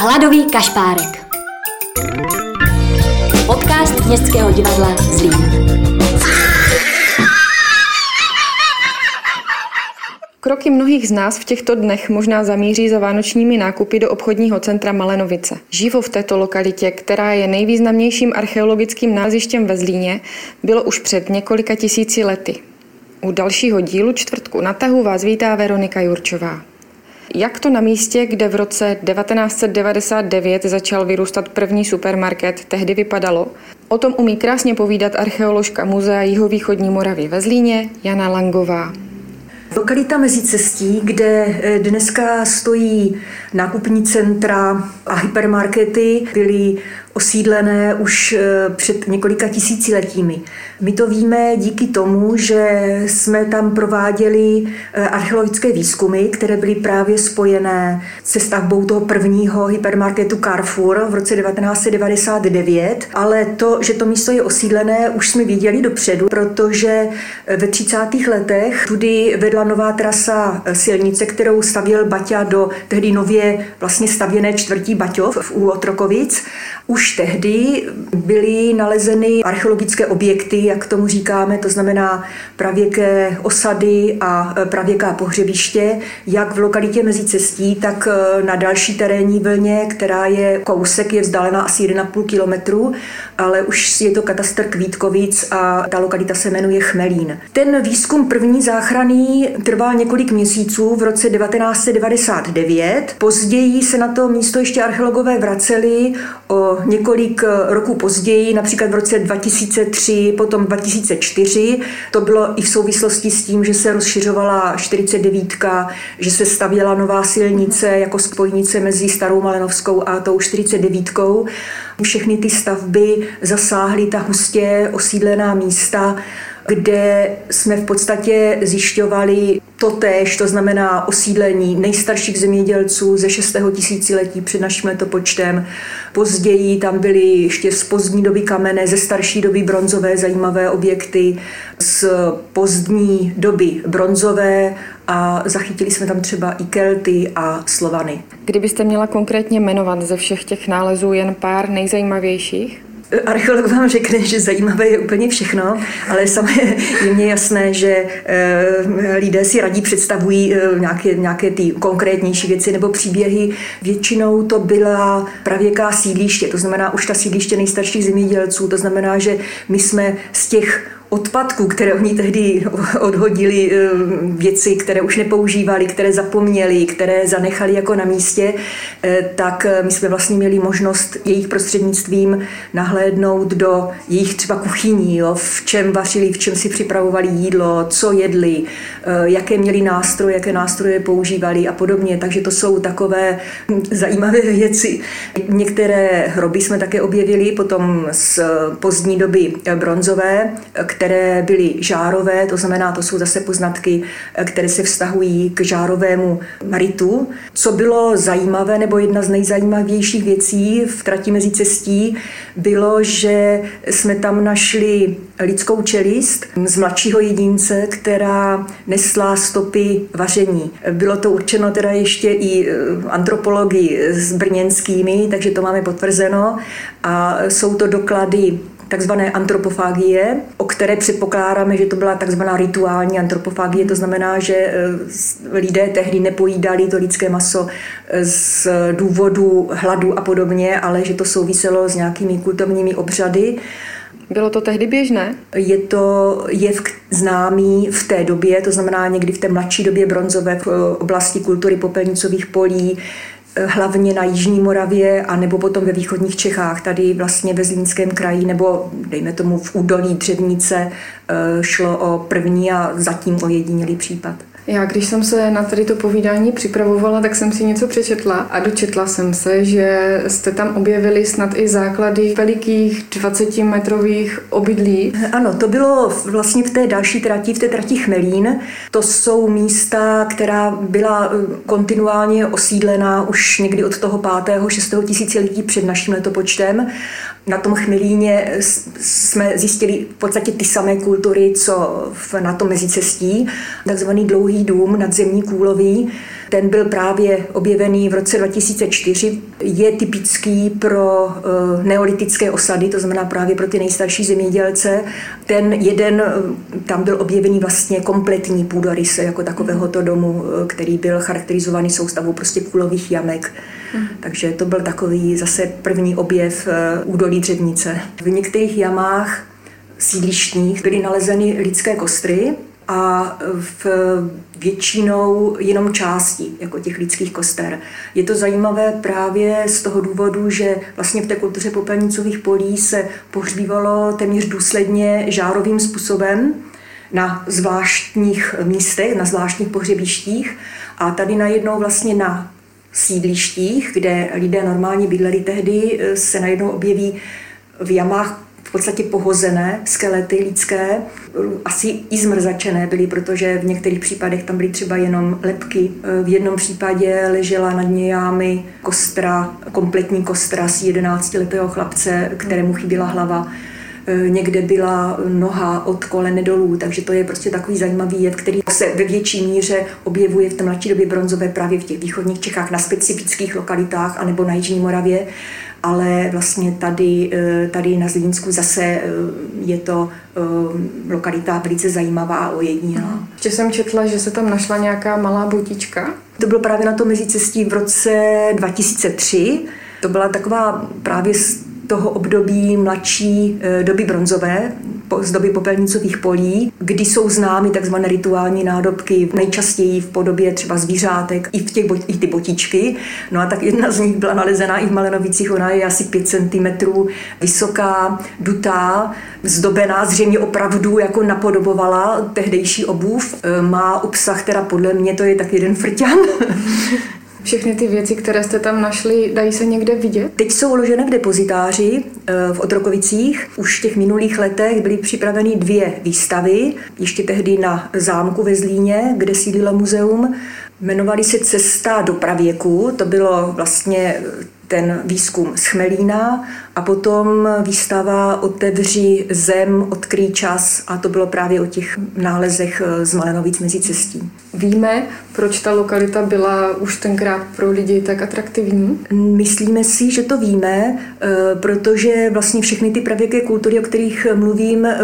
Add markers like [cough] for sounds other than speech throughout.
Hladový kašpárek. Podcast Městského divadla Zlín. Kroky mnohých z nás v těchto dnech možná zamíří za vánočními nákupy do obchodního centra Malenovice. Živo v této lokalitě, která je nejvýznamnějším archeologickým názištěm ve Zlíně, bylo už před několika tisíci lety. U dalšího dílu čtvrtku na tahu vás vítá Veronika Jurčová. Jak to na místě, kde v roce 1999 začal vyrůstat první supermarket, tehdy vypadalo? O tom umí krásně povídat archeoložka Muzea Jihovýchodní Moravy ve Zlíně Jana Langová. Lokalita mezi cestí, kde eh, dneska stojí nákupní centra a hypermarkety, byly osídlené už eh, před několika tisíciletími. My to víme díky tomu, že jsme tam prováděli eh, archeologické výzkumy, které byly právě spojené se stavbou toho prvního hypermarketu Carrefour v roce 1999, ale to, že to místo je osídlené, už jsme viděli dopředu, protože eh, ve 30. letech tudy vedla nová trasa silnice, kterou stavěl Baťa do tehdy nově vlastně stavěné čtvrtí Baťov u Otrokovic. Už tehdy byly nalezeny archeologické objekty, jak tomu říkáme, to znamená pravěké osady a e, pravěká pohřebiště, jak v lokalitě mezi cestí, tak e, na další terénní vlně, která je kousek, je vzdálená asi 1,5 kilometru, ale už je to katastr Kvítkovic a ta lokalita se jmenuje Chmelín. Ten výzkum první záchranný trval několik měsíců v roce 1999. Později se na to místo ještě archeologové vraceli o několik roků později, například v roce 2003, potom 2004. To bylo i v souvislosti s tím, že se rozšiřovala 49, že se stavěla nová silnice jako spojnice mezi Starou Malenovskou a tou 49. Všechny ty stavby zasáhly ta hustě osídlená místa, kde jsme v podstatě zjišťovali totéž, to znamená osídlení nejstarších zemědělců ze 6. tisíciletí před naším letopočtem. Později tam byly ještě z pozdní doby kamenné, ze starší doby bronzové zajímavé objekty, z pozdní doby bronzové a zachytili jsme tam třeba i Kelty a Slovany. Kdybyste měla konkrétně jmenovat ze všech těch nálezů jen pár nejzajímavějších? Archeolog vám řekne, že zajímavé je úplně všechno, ale samé je jasné, že eh, lidé si radí představují eh, nějaké, nějaké ty konkrétnější věci nebo příběhy. Většinou to byla pravěká sídliště, to znamená už ta sídliště nejstarších zemědělců, to znamená, že my jsme z těch odpadků, které oni tehdy odhodili, eh, věci, které už nepoužívali, které zapomněli, které zanechali jako na místě, eh, tak eh, my jsme vlastně měli možnost jejich prostřednictvím nahlédnout do jejich třeba kuchyní, jo, v čem vařili, v čem si připravovali jídlo, co jedli, jaké měli nástroje, jaké nástroje používali a podobně. Takže to jsou takové [laughs] zajímavé věci. Některé hroby jsme také objevili potom z pozdní doby bronzové, které byly žárové, to znamená, to jsou zase poznatky, eh, které se vztahují k žárovému ritu. Co bylo zajímavé, nebo jedna z nejzajímavějších věcí v trati mezi cestí, bylo, že jsme tam našli lidskou čelist z mladšího jedince, která nesla stopy vaření. Bylo to určeno teda ještě i eh, antropologi s brněnskými, takže to máme potvrzeno a jsou to doklady takzvané antropofágie, o které předpokládáme, že to byla takzvaná rituální antropofágie, to znamená, že e, lidé tehdy nepojídali to lidské maso e, z důvodu hladu a podobně, ale že to souviselo s nějakými kultovními obřady. Bylo to tehdy běžné? Je to jev známý v té době, to znamená někdy v té mladší době bronzové v oblasti kultury popelnicových polí, hlavně na Jižní Moravě a nebo potom ve východních Čechách, tady vlastně ve Zlínském kraji nebo dejme tomu v údolí Dřevnice eh, šlo o první a zatím ojedinělý případ. Já, když jsem se na tady to povídání připravovala, tak jsem si něco přečetla a dočetla jsem se, že jste tam objevili snad i základy velikých 20-metrových obydlí. Ano, to bylo vlastně v té další trati, v té trati Chmelín. To jsou místa, která byla eh, kontinuálně osídlená už někdy od toho 5. 6. tisíciletí před naším letopočtem na tom Chmelíně jsme zjistili v podstatě ty samé kultury, co na tom mezicestí. Takzvaný dlouhý dům nadzemní kůlový. Ten byl právě objevený v roce 2004. Je typický pro eh, neolitické osady, to znamená právě pro ty nejstarší zemědělce. Ten jeden, eh, tam byl objevený vlastně kompletní půdorys jako takovéhoto domu, eh, který byl charakterizovaný soustavou prostě kůlových jamek. Hmm. Takže to byl takový zase první objev údolí Dřevnice. V některých jamách sídlištních byly nalezeny lidské kostry, a v většinou jenom části jako těch lidských koster. Je to zajímavé právě z toho důvodu, že vlastně v té kultuře popelnicových polí se pohřbívalo téměř důsledně žárovým způsobem na zvláštních místech, na zvláštních pohřebištích a tady najednou vlastně na sídlištích, kde lidé normálně bydleli tehdy, se najednou objeví v jamách v podstatě pohozené skelety lidské, asi i zmrzačené byly, protože v některých případech tam byly třeba jenom lepky. V jednom případě ležela nad nějámi kostra, kompletní kostra z 11-letého chlapce, kterému chyběla hlava někde byla noha od kolene dolů, takže to je prostě takový zajímavý jed, který se ve větší míře objevuje v té mladší době bronzové právě v těch východních Čechách na specifických lokalitách anebo na Jižní Moravě ale vlastně tady, eh, tady na Zlínsku zase eh, je to lokalita velice zajímavá a ojedinělá. Ještě jsem četla, že se tam našla nějaká malá botička. To bylo právě na to mezicestí v roce 2003. To byla taková právě toho období mladší eh, doby bronzové, z doby popelnicových polí, kdy jsou známy takzvané rituální nádobky, nejčastěji v podobě třeba zvířátek, i v těch i ty botičky. No a tak jedna z nich byla nalezená i v Malenovicích, ona je asi 5 cm vysoká, dutá, zdobená, zřejmě opravdu jako napodobovala tehdejší obuv. Eh, má obsah, teda podle mě to je tak jeden frťan. [laughs] Všechny ty věci, které jste tam našli, dají se někde vidět? Teď jsou uložené v depozitáři eh, v Otrokovicích. Už v těch minulých letech byly připraveny dvě výstavy, ještě tehdy na zámku ve Zlíně, kde sídlilo muzeum. Jmenovali se Cesta do pravěku, to bylo vlastně ten výzkum z Chmelína a potom výstava Otevři zem, odkryj čas a to bylo právě o těch nálezech eh, z Malenovic mezi cestí. Víme, proč ta lokalita byla už tenkrát pro lidi tak atraktivní? Myslíme si, že to víme, eh, protože vlastně všechny ty pravěké kultury, o kterých mluvím, eh,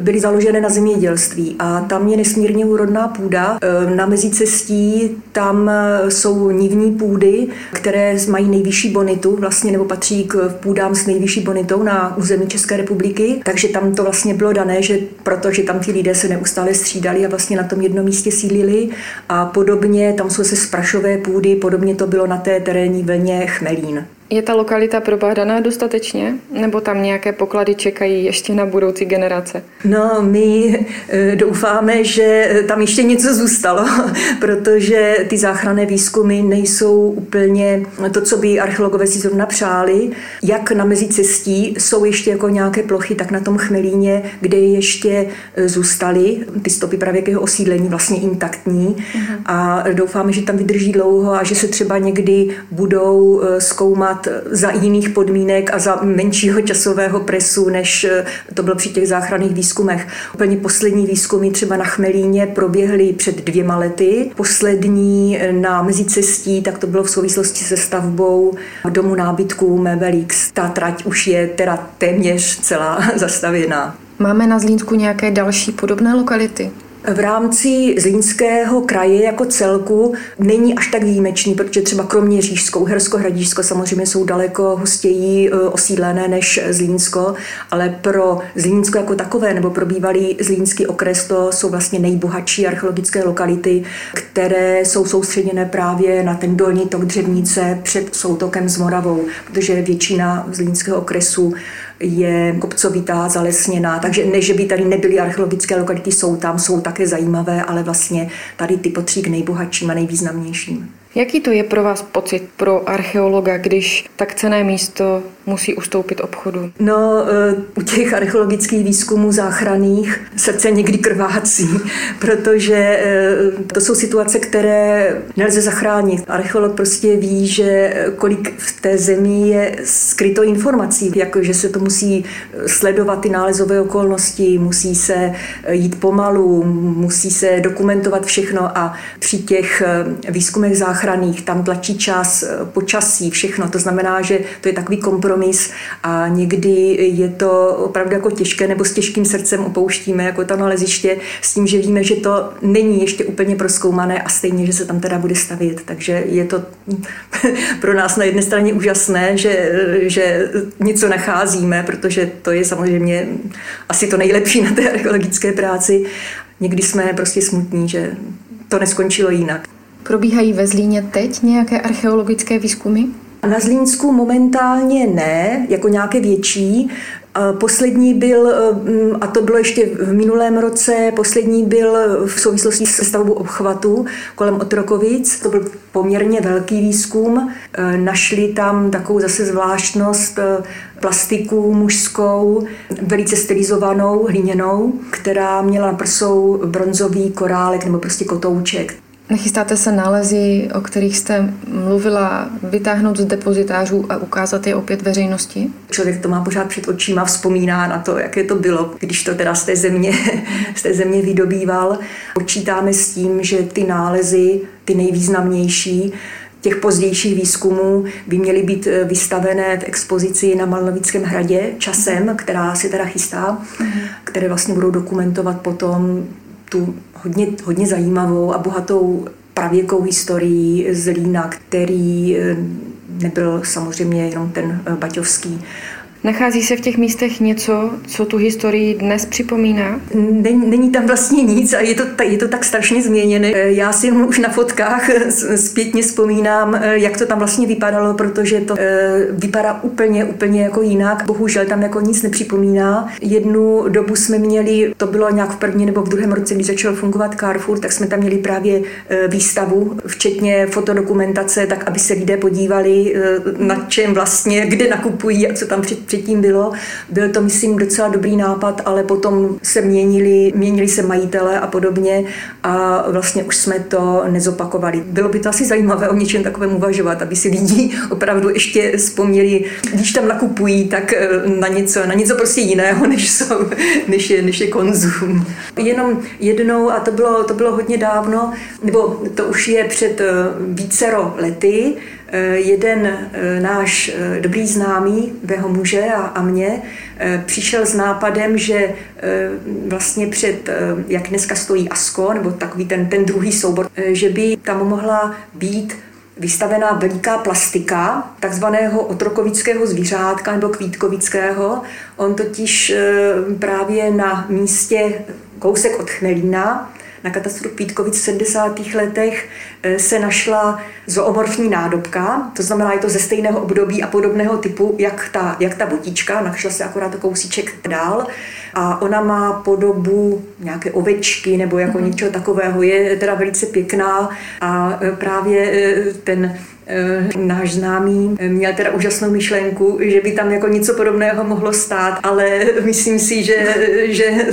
byly založené na zemědělství a tam je nesmírně úrodná půda. E, na mezicestí tam e, jsou nivní půdy, které mají nejvyšší bonitu, vlastně nebo patří k půdám s nejvyšší bonitou na území České republiky, takže tam to vlastně bylo dané, že protože tam ti lidé se neustále střídali a vlastně na tom jednom místě sídlili a podobně tam jsou se sprašové půdy, podobně to bylo na té terénní vlně Chmelín. Je ta lokalita probádaná dostatečně, nebo tam nějaké poklady čekají ještě na budoucí generace? No, my eh, doufáme, že tam ještě něco zůstalo, [laughs] protože ty záchranné výzkumy nejsou úplně to, co by archeologové si zrovna přáli. Jak na mezicestí jsou ještě jako nějaké plochy, tak na tom Chmelíně, kde ještě eh, zůstaly ty stopy pravěkého osídlení vlastně intaktní uh-huh. a doufáme, že tam vydrží dlouho a že se třeba někdy budou eh, zkoumat dělat za jiných podmínek a za menšího časového presu, než eh, to bylo při těch záchranných výzkumech. Úplně poslední výzkumy třeba na Chmelíně proběhly před dvěma lety. Poslední eh, na mezicestí, tak to bylo v souvislosti se stavbou domu nábytků Mebelix. Ta trať už je teda téměř celá [laughs] zastavěná. Máme na Zlínsku nějaké další podobné lokality? V rámci Zlínského kraje jako celku není až tak výjimečný, protože třeba kromě Řížskou, Hersko, Hradížsko samozřejmě jsou daleko hustěji e, osídlené než Zlínsko, ale pro Zlínsko jako takové nebo pro bývalý Zlínský okres to jsou vlastně nejbohatší archeologické lokality, které jsou soustředěné právě na ten dolní tok Dřevnice před soutokem s Moravou, protože většina Zlínského okresu je kopcovitá, zalesněná, takže ne, že by tady nebyly archeologické lokality, jsou tam, jsou také zajímavé, ale vlastně tady ty patří k nejbohatším a nejvýznamnějším. Jaký to je pro vás pocit, pro archeologa, když tak cené místo musí ustoupit obchodu? No, eh, u těch archeologických výzkumů záchranných srdce někdy krvácí, [laughs] protože eh, to jsou situace, které nelze zachránit. Archeolog prostě ví, že kolik v té zemi je skryto informací, jako že se to musí sledovat ty nálezové okolnosti, musí se jít pomalu, musí se dokumentovat všechno a při těch výzkumech záchranných tam tlačí čas, počasí, všechno. To znamená, že to je takový kompromis a někdy je to opravdu jako těžké nebo s těžkým srdcem opouštíme jako to naleziště s tím, že víme, že to není ještě úplně proskoumané a stejně, že se tam teda bude stavět. Takže je to [laughs] pro nás na jedné straně úžasné, že, že něco nacházíme, protože to je samozřejmě asi to nejlepší na té archeologické práci. Někdy jsme prostě smutní, že to neskončilo jinak. Probíhají ve Zlíně teď nějaké archeologické výzkumy? Na Zlínsku momentálně ne, jako nějaké větší. Poslední byl, a to bylo ještě v minulém roce, poslední byl v souvislosti se stavbou obchvatu kolem Otrokovic. To byl poměrně velký výzkum. Našli tam takovou zase zvláštnost plastiku mužskou, velice stylizovanou, hliněnou, která měla na prsou bronzový korálek nebo prostě kotouček. Nechystáte se nálezy, o kterých jste mluvila, vytáhnout z depozitářů a ukázat je opět veřejnosti? Člověk to má pořád před očima, vzpomíná na to, jaké to bylo, když to teda z té země, [laughs] z té země vydobýval. Počítáme s tím, že ty nálezy, ty nejvýznamnější, těch pozdějších výzkumů by měly být eh, vystavené v expozici na Malnovickém hradě časem, která se teda chystá, které vlastně budou dokumentovat potom tu hodně, hodně zajímavou a bohatou pravěkou z Lína, který eh, nebyl samozřejmě jenom ten eh, baťovský Nachází se v těch místech něco, co tu historii dnes připomíná? Není, není tam vlastně nic a je to, je to tak strašně změněné. Já si už na fotkách zpětně vzpomínám, jak to tam vlastně vypadalo, protože to eh, vypadá úplně, úplně jako jinak. Bohužel tam jako nic nepřipomíná. Jednu dobu jsme měli, to bylo nějak v první nebo v druhém roce, když začal fungovat Carrefour, tak jsme tam měli právě výstavu, včetně fotodokumentace, tak aby se lidé podívali, na čem vlastně, kde nakupují a co tam před předtím bylo. Byl to, myslím, docela dobrý nápad, ale potom se měnili, měnili se majitele a podobně a vlastně už jsme to nezopakovali. Bylo by to asi zajímavé o něčem takovém uvažovat, aby si lidi [laughs] opravdu ještě vzpomněli, když tam nakupují, tak eh, na něco, na něco prostě jiného, [laughs] než, jsou, než, je, než je konzum. Jenom jednou, a to bylo, to bylo hodně dávno, nebo to už je před eh, vícero lety, jeden eh, náš eh, dobrý známý, jeho muže a, a mě, přišel s nápadem, že vlastně před, jak dneska stojí ASKO, nebo takový ten, ten druhý soubor, že by tam mohla být vystavená veliká plastika takzvaného otrokovického zvířátka nebo kvítkovického. On totiž právě na místě kousek od Chmelína na katastru Pítkovic v 70. letech eh, se našla zoomorfní nádobka, to znamená, je to ze stejného období a podobného typu, jak ta, jak ta botička, našla se akorát kousíček dál a ona má podobu nějaké ovečky nebo jako mm-hmm. něčeho takového, je teda velice pěkná a eh, právě eh, ten náš známý měl teda úžasnou myšlenku, že by tam jako něco podobného mohlo stát, ale [laughs] myslím si, že, že [laughs]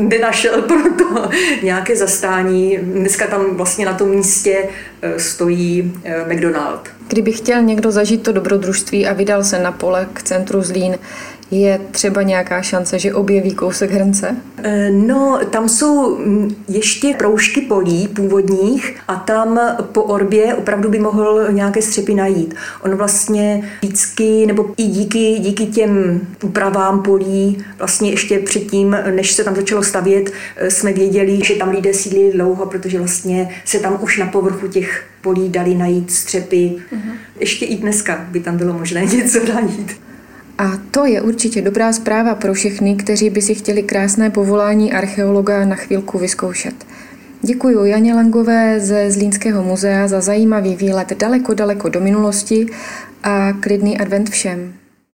nenašel pro to nějaké zastání. Dneska tam vlastně na tom místě eh, stojí eh, McDonald. Kdyby chtěl někdo zažít to dobrodružství a vydal se na pole k centru Zlín, je třeba nějaká šance, že objeví kousek hrnce? Eh, no, tam jsou mm, ještě proužky polí původních a tam po orbě opravdu by mohl nějaké střepy najít. On vlastně vždycky, nebo i díky, díky těm úpravám polí, vlastně ještě předtím, než se tam začalo stavět, eh, jsme věděli, že tam lidé sídlili dlouho, protože vlastně se tam už na povrchu těch polí dali najít střepy. Uh-huh. Ještě i dneska by tam bylo možné [laughs] něco najít. A to je určitě dobrá zpráva pro všechny, kteří by si chtěli krásné povolání archeologa na chvílku vyzkoušet. Děkuji Janě Langové ze Zlínského muzea za zajímavý výlet daleko, daleko do minulosti a klidný advent všem.